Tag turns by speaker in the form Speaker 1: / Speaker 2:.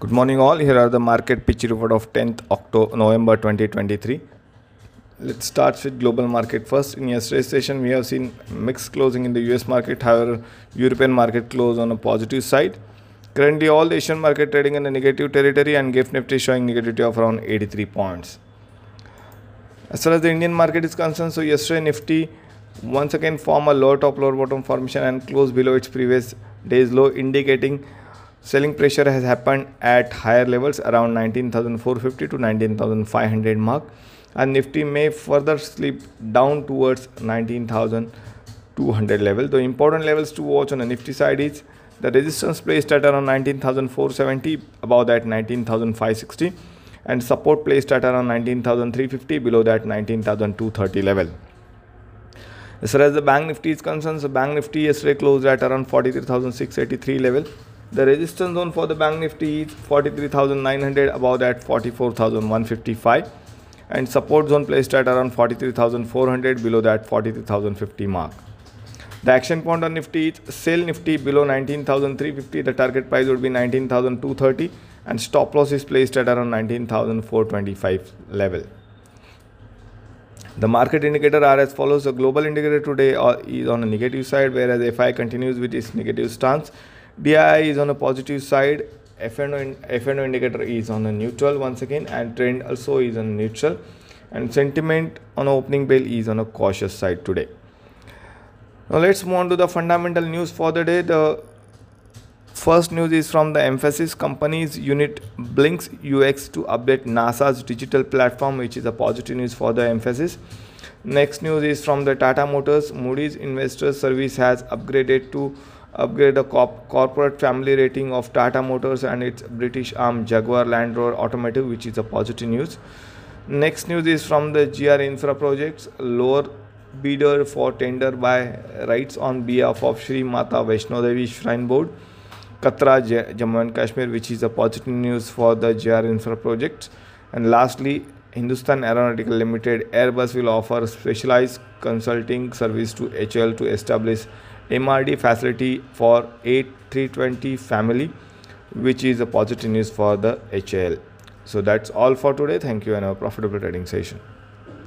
Speaker 1: Good morning, all. Here are the market pitch report of 10th October, November 2023. Let's start with global market first. In yesterday's session, we have seen mixed closing in the US market. However, European market closed on a positive side. Currently, all the Asian market trading in the negative territory and GIFT Nifty showing negativity of around 83 points. As far as the Indian market is concerned, so yesterday Nifty once again formed a lower top lower bottom formation and closed below its previous day's low, indicating selling pressure has happened at higher levels around 19,450 to 19,500 mark and Nifty may further slip down towards 19,200 level. The important levels to watch on the Nifty side is the resistance placed at around 19,470, above that 19,560 and support placed at around 19,350, below that 19,230 level. As far as the Bank Nifty is concerned, the Bank Nifty yesterday closed at around 43,683 level. The resistance zone for the Bank Nifty is 43,900, above that 44,155 and support zone placed at around 43,400 below that 43,050 mark. The action point on Nifty is sell Nifty below 19,350. The target price would be 19,230 and stop loss is placed at around 19,425 level. The market indicator are as follows. The global indicator today uh, is on a negative side, whereas FI continues with its negative stance. DI is on a positive side FNO, FNO indicator is on a neutral once again and trend also is on neutral and sentiment on opening bell is on a cautious side today. Now let's move on to the fundamental news for the day. The first news is from the Mphasis company's unit Blinks UX to update NASA's digital platform which is a positive news for the Mphasis. Next news is from the Tata Motors. Moody's Investors Service has upgraded to upgrade the corp- corporate family rating of Tata Motors and its British arm Jaguar Land Rover Automotive, which is a positive news. Next news is from the GR Infra Projects. Lower bidder for tender by RITES on behalf of Sri Mata Vaishno Devi Shrine Board, Katra, Jammu and Kashmir, which is a positive news for the GR Infra Projects. And lastly, Hindustan Aeronautical Limited Airbus will offer specialized consulting service to HL to establish MRO facility for A320 family which is a positive news for the HAL. So that's all for today. Thank you and a profitable trading session.